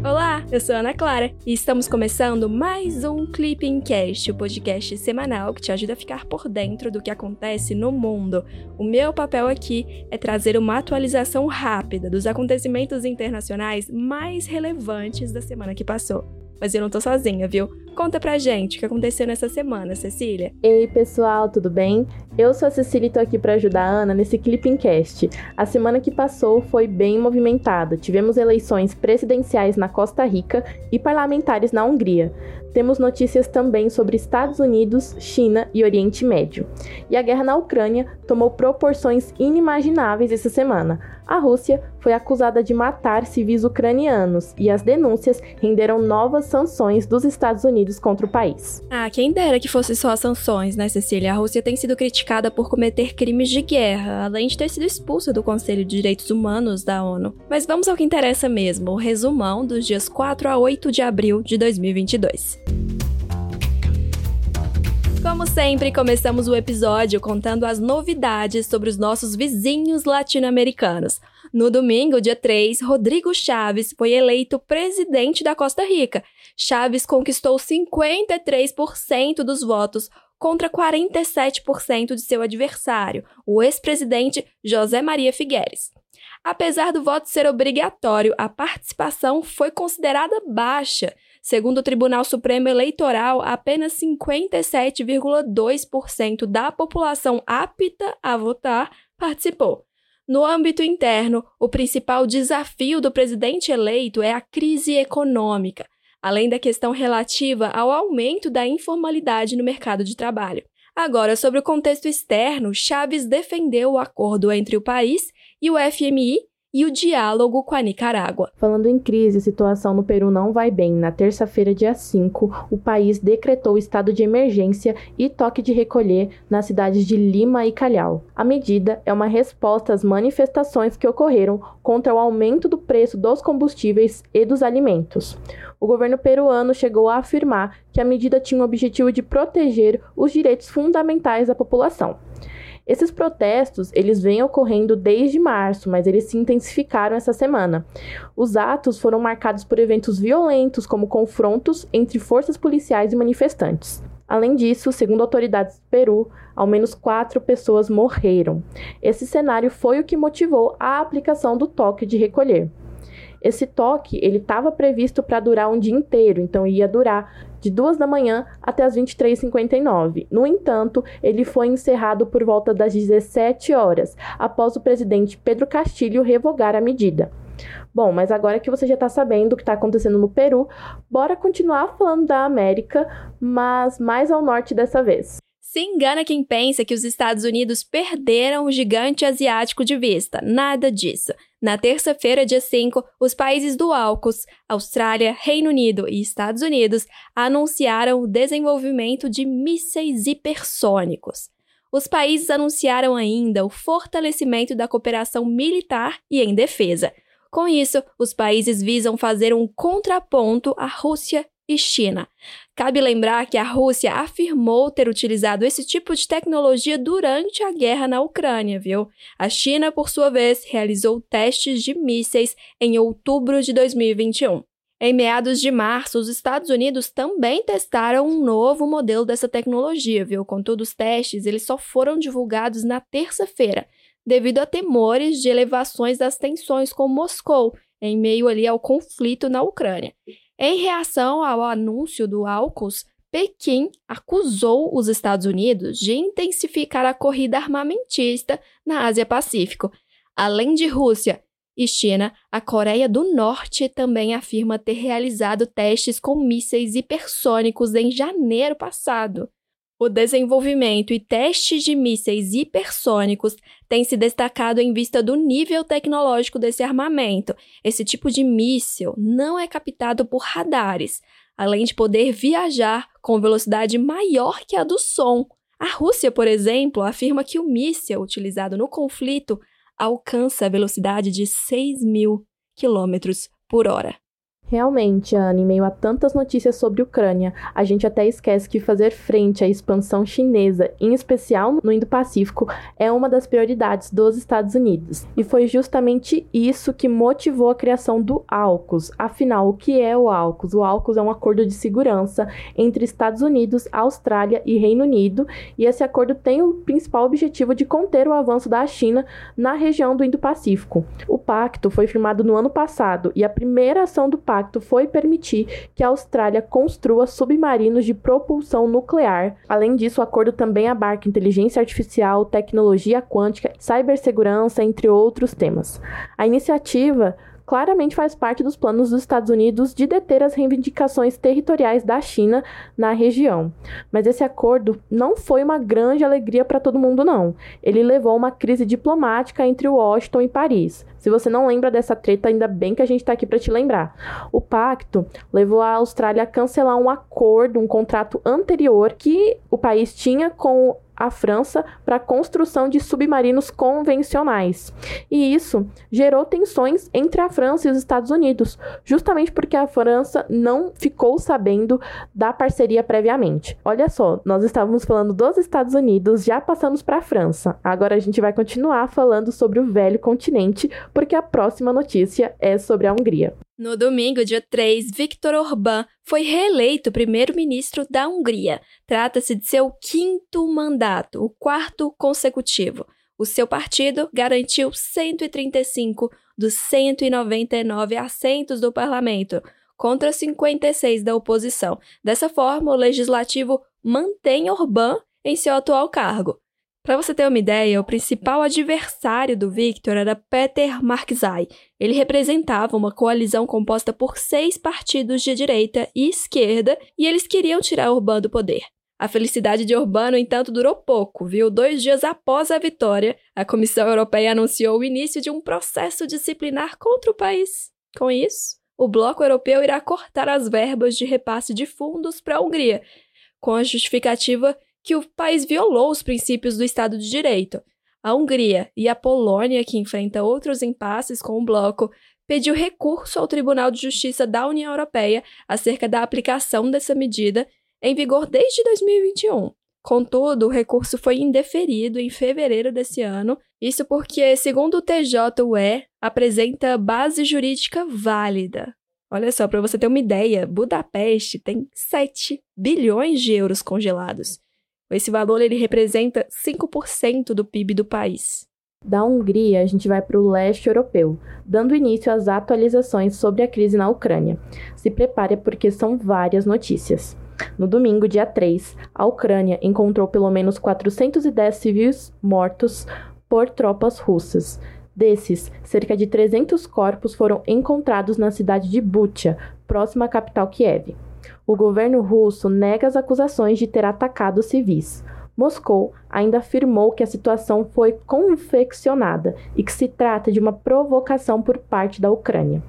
Olá, eu sou Ana Clara e estamos começando mais um Clipping Cast, o podcast semanal que te ajuda a ficar por dentro do que acontece no mundo. O meu papel aqui é trazer uma atualização rápida dos acontecimentos internacionais mais relevantes da semana que passou. Mas eu não tô sozinha, viu? Conta pra gente o que aconteceu nessa semana, Cecília. Ei, pessoal, tudo bem? Eu sou a Cecília e tô aqui para ajudar a Ana nesse Clippingcast. A semana que passou foi bem movimentada. Tivemos eleições presidenciais na Costa Rica e parlamentares na Hungria. Temos notícias também sobre Estados Unidos, China e Oriente Médio. E a guerra na Ucrânia tomou proporções inimagináveis essa semana. A Rússia foi acusada de matar civis ucranianos e as denúncias renderam novas sanções dos Estados Unidos contra o país. Ah, quem dera que fosse só sanções, né, Cecília? A Rússia tem sido criticada por cometer crimes de guerra, além de ter sido expulsa do Conselho de Direitos Humanos da ONU. Mas vamos ao que interessa mesmo, o resumão dos dias 4 a 8 de abril de 2022. Como sempre, começamos o episódio contando as novidades sobre os nossos vizinhos latino-americanos. No domingo, dia 3, Rodrigo Chaves foi eleito presidente da Costa Rica. Chaves conquistou 53% dos votos contra 47% de seu adversário, o ex-presidente José Maria Figueres. Apesar do voto ser obrigatório, a participação foi considerada baixa. Segundo o Tribunal Supremo Eleitoral, apenas 57,2% da população apta a votar participou. No âmbito interno, o principal desafio do presidente eleito é a crise econômica, além da questão relativa ao aumento da informalidade no mercado de trabalho. Agora, sobre o contexto externo, Chaves defendeu o acordo entre o país e o FMI e o diálogo com a Nicarágua. Falando em crise, a situação no Peru não vai bem. Na terça-feira, dia 5, o país decretou estado de emergência e toque de recolher nas cidades de Lima e Calhau. A medida é uma resposta às manifestações que ocorreram contra o aumento do preço dos combustíveis e dos alimentos. O governo peruano chegou a afirmar que a medida tinha o objetivo de proteger os direitos fundamentais da população. Esses protestos, eles vêm ocorrendo desde março, mas eles se intensificaram essa semana. Os atos foram marcados por eventos violentos, como confrontos entre forças policiais e manifestantes. Além disso, segundo autoridades do Peru, ao menos quatro pessoas morreram. Esse cenário foi o que motivou a aplicação do toque de recolher. Esse toque ele estava previsto para durar um dia inteiro, então ia durar de 2 da manhã até as 23h59. No entanto, ele foi encerrado por volta das 17 horas, após o presidente Pedro Castilho revogar a medida. Bom, mas agora que você já está sabendo o que está acontecendo no Peru, bora continuar falando da América, mas mais ao norte dessa vez. Se engana quem pensa que os Estados Unidos perderam o gigante asiático de vista. Nada disso. Na terça-feira, dia 5, os países do AUKUS, Austrália, Reino Unido e Estados Unidos anunciaram o desenvolvimento de mísseis hipersônicos. Os países anunciaram ainda o fortalecimento da cooperação militar e em defesa. Com isso, os países visam fazer um contraponto à Rússia e China. Cabe lembrar que a Rússia afirmou ter utilizado esse tipo de tecnologia durante a guerra na Ucrânia, viu? A China, por sua vez, realizou testes de mísseis em outubro de 2021. Em meados de março, os Estados Unidos também testaram um novo modelo dessa tecnologia, viu? Contudo, os testes eles só foram divulgados na terça-feira, devido a temores de elevações das tensões com Moscou, em meio ali ao conflito na Ucrânia. Em reação ao anúncio do AUKUS, Pequim acusou os Estados Unidos de intensificar a corrida armamentista na Ásia-Pacífico. Além de Rússia e China, a Coreia do Norte também afirma ter realizado testes com mísseis hipersônicos em janeiro passado. O desenvolvimento e testes de mísseis hipersônicos têm se destacado em vista do nível tecnológico desse armamento. Esse tipo de míssil não é captado por radares, além de poder viajar com velocidade maior que a do som. A Rússia, por exemplo, afirma que o míssil utilizado no conflito alcança a velocidade de 6 mil quilômetros por hora. Realmente, Ana, em meio a tantas notícias sobre Ucrânia, a gente até esquece que fazer frente à expansão chinesa, em especial no Indo-Pacífico, é uma das prioridades dos Estados Unidos. E foi justamente isso que motivou a criação do AUKUS. Afinal, o que é o AUKUS? O AUKUS é um acordo de segurança entre Estados Unidos, Austrália e Reino Unido, e esse acordo tem o principal objetivo de conter o avanço da China na região do Indo-Pacífico. O pacto foi firmado no ano passado e a primeira ação do pacto pacto foi permitir que a Austrália construa submarinos de propulsão nuclear. Além disso, o acordo também abarca inteligência artificial, tecnologia quântica, cibersegurança, entre outros temas. A iniciativa claramente faz parte dos planos dos Estados Unidos de deter as reivindicações territoriais da China na região. Mas esse acordo não foi uma grande alegria para todo mundo, não. Ele levou a uma crise diplomática entre Washington e Paris. Se você não lembra dessa treta, ainda bem que a gente está aqui para te lembrar. O pacto levou a Austrália a cancelar um acordo, um contrato anterior que o país tinha com a França para a construção de submarinos convencionais. E isso gerou tensões entre a França e os Estados Unidos, justamente porque a França não ficou sabendo da parceria previamente. Olha só, nós estávamos falando dos Estados Unidos, já passamos para a França. Agora a gente vai continuar falando sobre o velho continente, porque a próxima notícia é sobre a Hungria. No domingo, dia 3, Viktor Orbán foi reeleito primeiro-ministro da Hungria. Trata-se de seu quinto mandato, o quarto consecutivo. O seu partido garantiu 135 dos 199 assentos do parlamento, contra 56 da oposição. Dessa forma, o legislativo mantém Orbán em seu atual cargo. Para você ter uma ideia, o principal adversário do Victor era Peter Marczai. Ele representava uma coalizão composta por seis partidos de direita e esquerda e eles queriam tirar Orbán do poder. A felicidade de Orbán, no entanto, durou pouco, viu? Dois dias após a vitória, a Comissão Europeia anunciou o início de um processo disciplinar contra o país. Com isso, o bloco europeu irá cortar as verbas de repasse de fundos para a Hungria, com a justificativa que o país violou os princípios do Estado de Direito. A Hungria e a Polônia, que enfrenta outros impasses com o bloco, pediu recurso ao Tribunal de Justiça da União Europeia acerca da aplicação dessa medida em vigor desde 2021. Contudo, o recurso foi indeferido em fevereiro desse ano, isso porque, segundo o TJUE, apresenta base jurídica válida. Olha só, para você ter uma ideia, Budapeste tem 7 bilhões de euros congelados. Esse valor ele representa 5% do PIB do país. Da Hungria, a gente vai para o leste europeu, dando início às atualizações sobre a crise na Ucrânia. Se prepare porque são várias notícias. No domingo, dia 3, a Ucrânia encontrou pelo menos 410 civis mortos por tropas russas. Desses, cerca de 300 corpos foram encontrados na cidade de Bucha, próxima à capital Kiev. O governo russo nega as acusações de ter atacado civis. Moscou ainda afirmou que a situação foi confeccionada e que se trata de uma provocação por parte da Ucrânia.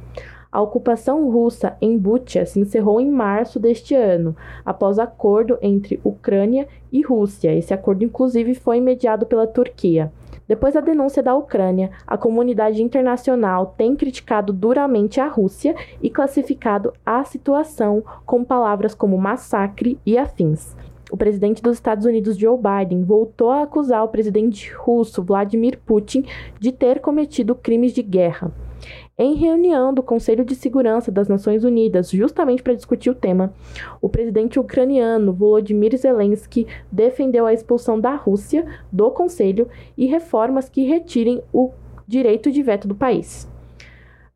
A ocupação russa em Bucha se encerrou em março deste ano, após acordo entre Ucrânia e Rússia. Esse acordo, inclusive, foi mediado pela Turquia. Depois da denúncia da Ucrânia, a comunidade internacional tem criticado duramente a Rússia e classificado a situação com palavras como massacre e afins. O presidente dos Estados Unidos, Joe Biden, voltou a acusar o presidente russo, Vladimir Putin, de ter cometido crimes de guerra. Em reunião do Conselho de Segurança das Nações Unidas, justamente para discutir o tema, o presidente ucraniano Volodymyr Zelensky defendeu a expulsão da Rússia do Conselho e reformas que retirem o direito de veto do país.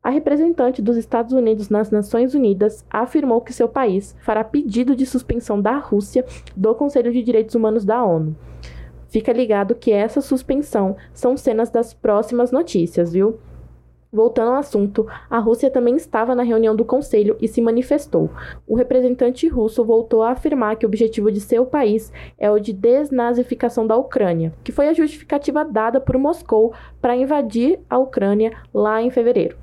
A representante dos Estados Unidos nas Nações Unidas afirmou que seu país fará pedido de suspensão da Rússia do Conselho de Direitos Humanos da ONU. Fica ligado que essa suspensão são cenas das próximas notícias, viu? Voltando ao assunto, a Rússia também estava na reunião do Conselho e se manifestou. O representante russo voltou a afirmar que o objetivo de seu país é o de desnazificação da Ucrânia, que foi a justificativa dada por Moscou para invadir a Ucrânia lá em fevereiro.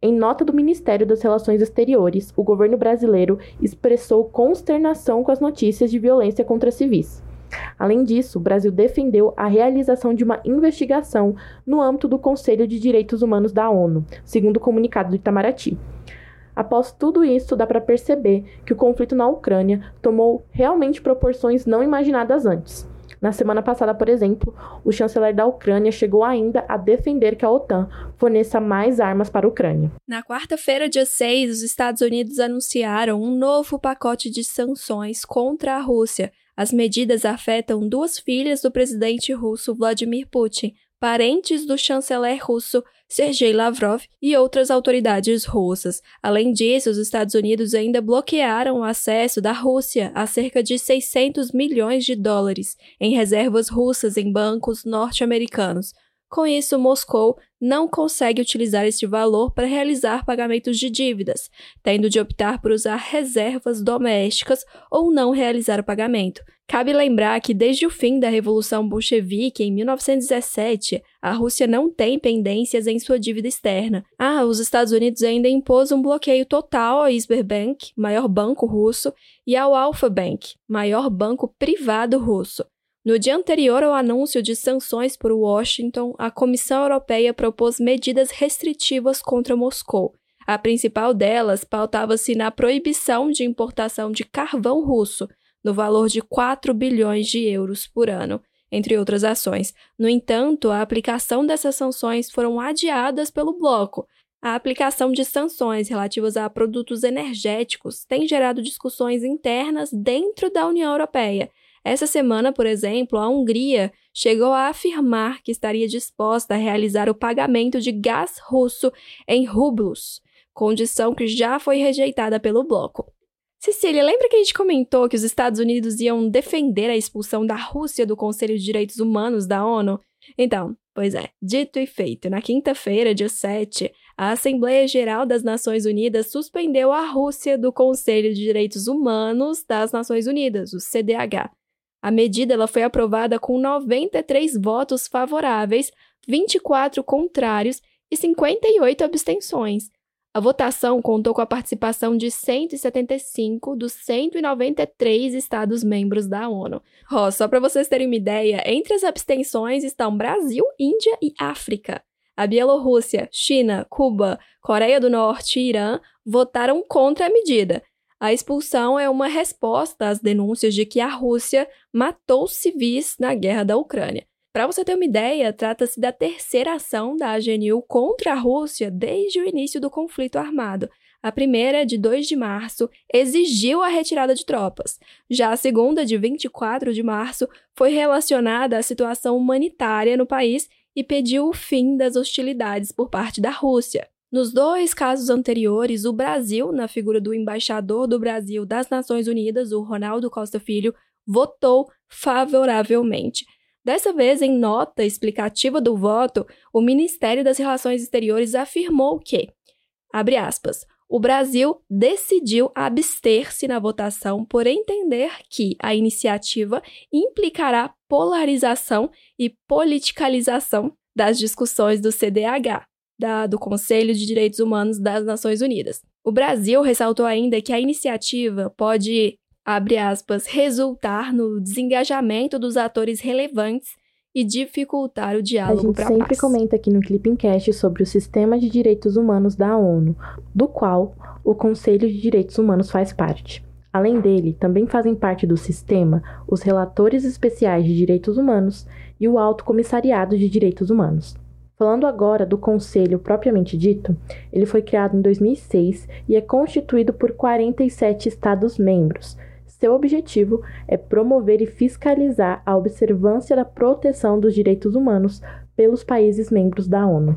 Em nota do Ministério das Relações Exteriores, o governo brasileiro expressou consternação com as notícias de violência contra civis. Além disso, o Brasil defendeu a realização de uma investigação no âmbito do Conselho de Direitos Humanos da ONU, segundo o comunicado do Itamaraty. Após tudo isso, dá para perceber que o conflito na Ucrânia tomou realmente proporções não imaginadas antes. Na semana passada, por exemplo, o chanceler da Ucrânia chegou ainda a defender que a OTAN forneça mais armas para a Ucrânia. Na quarta-feira, dia 6, os Estados Unidos anunciaram um novo pacote de sanções contra a Rússia. As medidas afetam duas filhas do presidente russo Vladimir Putin, parentes do chanceler russo Sergei Lavrov e outras autoridades russas. Além disso, os Estados Unidos ainda bloquearam o acesso da Rússia a cerca de 600 milhões de dólares em reservas russas em bancos norte-americanos, com isso, Moscou não consegue utilizar este valor para realizar pagamentos de dívidas, tendo de optar por usar reservas domésticas ou não realizar o pagamento. Cabe lembrar que desde o fim da Revolução Bolchevique, em 1917, a Rússia não tem pendências em sua dívida externa. Ah, os Estados Unidos ainda impôs um bloqueio total ao Sberbank, maior banco russo, e ao Alfa Bank, maior banco privado russo. No dia anterior ao anúncio de sanções por Washington, a Comissão Europeia propôs medidas restritivas contra Moscou. A principal delas pautava-se na proibição de importação de carvão russo, no valor de 4 bilhões de euros por ano, entre outras ações. No entanto, a aplicação dessas sanções foram adiadas pelo bloco. A aplicação de sanções relativas a produtos energéticos tem gerado discussões internas dentro da União Europeia essa semana, por exemplo, a Hungria chegou a afirmar que estaria disposta a realizar o pagamento de gás russo em rublos, condição que já foi rejeitada pelo bloco. Cecília, lembra que a gente comentou que os Estados Unidos iam defender a expulsão da Rússia do Conselho de Direitos Humanos da ONU? Então, pois é, dito e feito, na quinta-feira, dia 7, a Assembleia Geral das Nações Unidas suspendeu a Rússia do Conselho de Direitos Humanos das Nações Unidas, o CDH. A medida ela foi aprovada com 93 votos favoráveis, 24 contrários e 58 abstenções. A votação contou com a participação de 175 dos 193 Estados-membros da ONU. Oh, só para vocês terem uma ideia, entre as abstenções estão Brasil, Índia e África. A Bielorrússia, China, Cuba, Coreia do Norte e Irã votaram contra a medida, a expulsão é uma resposta às denúncias de que a Rússia matou civis na guerra da Ucrânia. Para você ter uma ideia, trata-se da terceira ação da AGNU contra a Rússia desde o início do conflito armado. A primeira, de 2 de março, exigiu a retirada de tropas. Já a segunda, de 24 de março, foi relacionada à situação humanitária no país e pediu o fim das hostilidades por parte da Rússia. Nos dois casos anteriores, o Brasil, na figura do embaixador do Brasil das Nações Unidas, o Ronaldo Costa Filho, votou favoravelmente. Dessa vez, em nota explicativa do voto, o Ministério das Relações Exteriores afirmou que, abre aspas, o Brasil decidiu abster-se na votação por entender que a iniciativa implicará polarização e politicalização das discussões do CDH, da, do Conselho de Direitos Humanos das Nações Unidas. O Brasil ressaltou ainda que a iniciativa pode, abre aspas, resultar no desengajamento dos atores relevantes e dificultar o diálogo para a gente sempre comenta aqui no Clipping Cast sobre o Sistema de Direitos Humanos da ONU, do qual o Conselho de Direitos Humanos faz parte. Além dele, também fazem parte do sistema os relatores especiais de direitos humanos e o Alto Comissariado de Direitos Humanos. Falando agora do Conselho propriamente dito, ele foi criado em 2006 e é constituído por 47 Estados-membros. Seu objetivo é promover e fiscalizar a observância da proteção dos direitos humanos pelos países membros da ONU.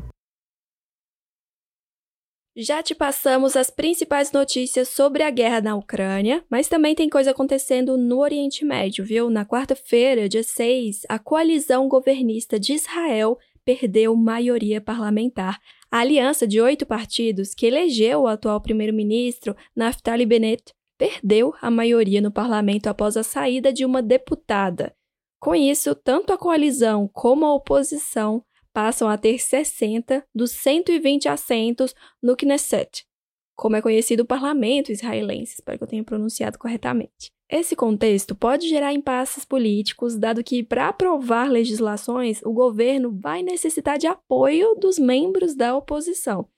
Já te passamos as principais notícias sobre a guerra na Ucrânia, mas também tem coisa acontecendo no Oriente Médio, viu? Na quarta-feira, dia 6, a coalizão governista de Israel perdeu maioria parlamentar. A aliança de oito partidos que elegeu o atual primeiro-ministro Naftali Bennett perdeu a maioria no parlamento após a saída de uma deputada. Com isso, tanto a coalizão como a oposição passam a ter 60 dos 120 assentos no Knesset, como é conhecido o parlamento israelense, espero que eu tenha pronunciado corretamente. Esse contexto pode gerar impasses políticos, dado que, para aprovar legislações, o governo vai necessitar de apoio dos membros da oposição.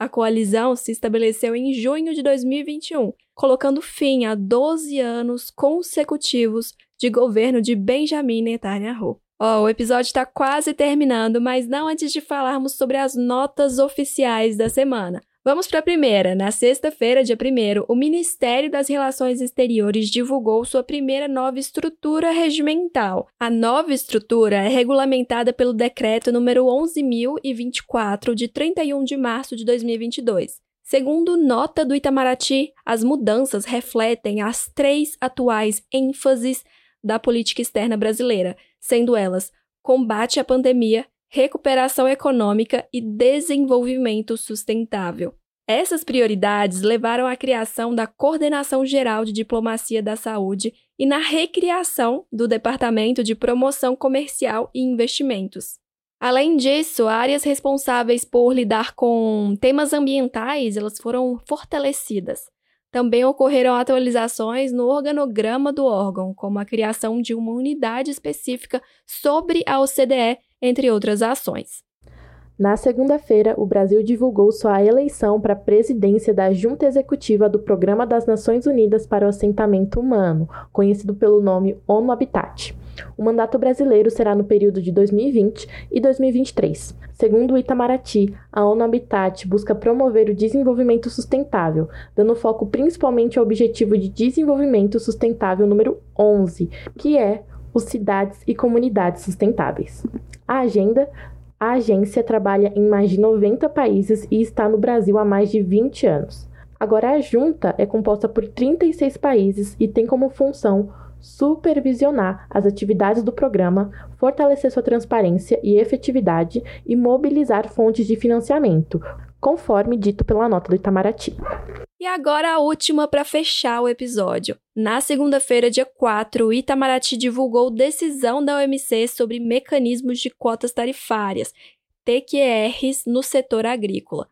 A coalizão se estabeleceu em junho de 2021, colocando fim a 12 anos consecutivos de governo de Benjamin Netanyahu. Oh, o episódio está quase terminando, mas não antes de falarmos sobre as notas oficiais da semana. Vamos para a primeira. Na sexta-feira, dia 1, o Ministério das Relações Exteriores divulgou sua primeira nova estrutura regimental. A nova estrutura é regulamentada pelo decreto número 11.024, de 31 de março de 2022. Segundo nota do Itamaraty, as mudanças refletem as três atuais ênfases da política externa brasileira, sendo elas combate à pandemia, recuperação econômica e desenvolvimento sustentável. Essas prioridades levaram à criação da Coordenação Geral de Diplomacia da Saúde e na recriação do Departamento de Promoção Comercial e Investimentos. Além disso, áreas responsáveis por lidar com temas ambientais, elas foram fortalecidas. Também ocorreram atualizações no organograma do órgão, como a criação de uma unidade específica sobre a OCDE, entre outras ações. Na segunda-feira, o Brasil divulgou sua eleição para a presidência da Junta Executiva do Programa das Nações Unidas para o Assentamento Humano, conhecido pelo nome ONU Habitat. O mandato brasileiro será no período de 2020 e 2023. Segundo o Itamaraty, a ONU Habitat busca promover o desenvolvimento sustentável, dando foco principalmente ao objetivo de desenvolvimento sustentável número 11, que é os cidades e comunidades sustentáveis. A agenda a agência trabalha em mais de 90 países e está no Brasil há mais de 20 anos. Agora, a junta é composta por 36 países e tem como função supervisionar as atividades do programa, fortalecer sua transparência e efetividade e mobilizar fontes de financiamento, conforme dito pela nota do Itamaraty. E agora a última para fechar o episódio. Na segunda-feira, dia 4, o Itamaraty divulgou decisão da OMC sobre mecanismos de cotas tarifárias, TQRs, no setor agrícola.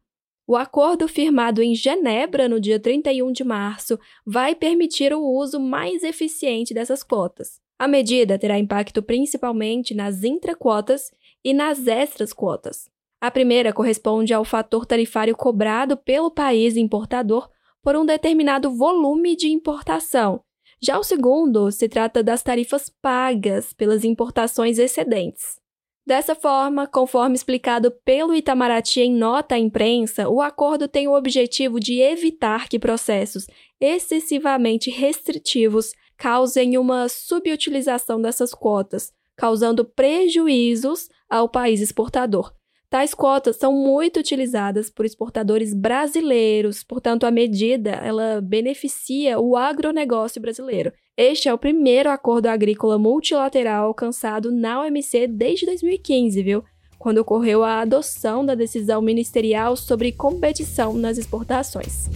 O acordo firmado em Genebra no dia 31 de março vai permitir o uso mais eficiente dessas cotas. A medida terá impacto principalmente nas intraquotas e nas extras quotas. A primeira corresponde ao fator tarifário cobrado pelo país importador por um determinado volume de importação. Já o segundo se trata das tarifas pagas pelas importações excedentes. Dessa forma, conforme explicado pelo Itamaraty em nota à imprensa, o acordo tem o objetivo de evitar que processos excessivamente restritivos causem uma subutilização dessas cotas, causando prejuízos ao país exportador. Tais cotas são muito utilizadas por exportadores brasileiros, portanto a medida ela beneficia o agronegócio brasileiro. Este é o primeiro acordo agrícola multilateral alcançado na OMC desde 2015, viu? Quando ocorreu a adoção da decisão ministerial sobre competição nas exportações.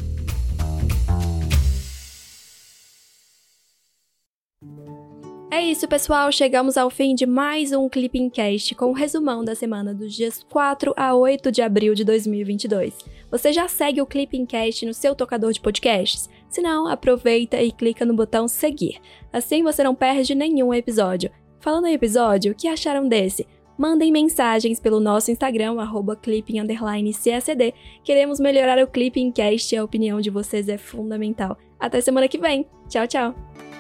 É isso, pessoal. Chegamos ao fim de mais um Clipping Cast com um resumão da semana dos dias 4 a 8 de abril de 2022. Você já segue o Clipping Cast no seu tocador de podcasts? Se não, aproveita e clica no botão seguir. Assim você não perde nenhum episódio. Falando em episódio, o que acharam desse? Mandem mensagens pelo nosso Instagram, clipping__csd. Queremos melhorar o Clipping Cast e a opinião de vocês é fundamental. Até semana que vem. Tchau, tchau!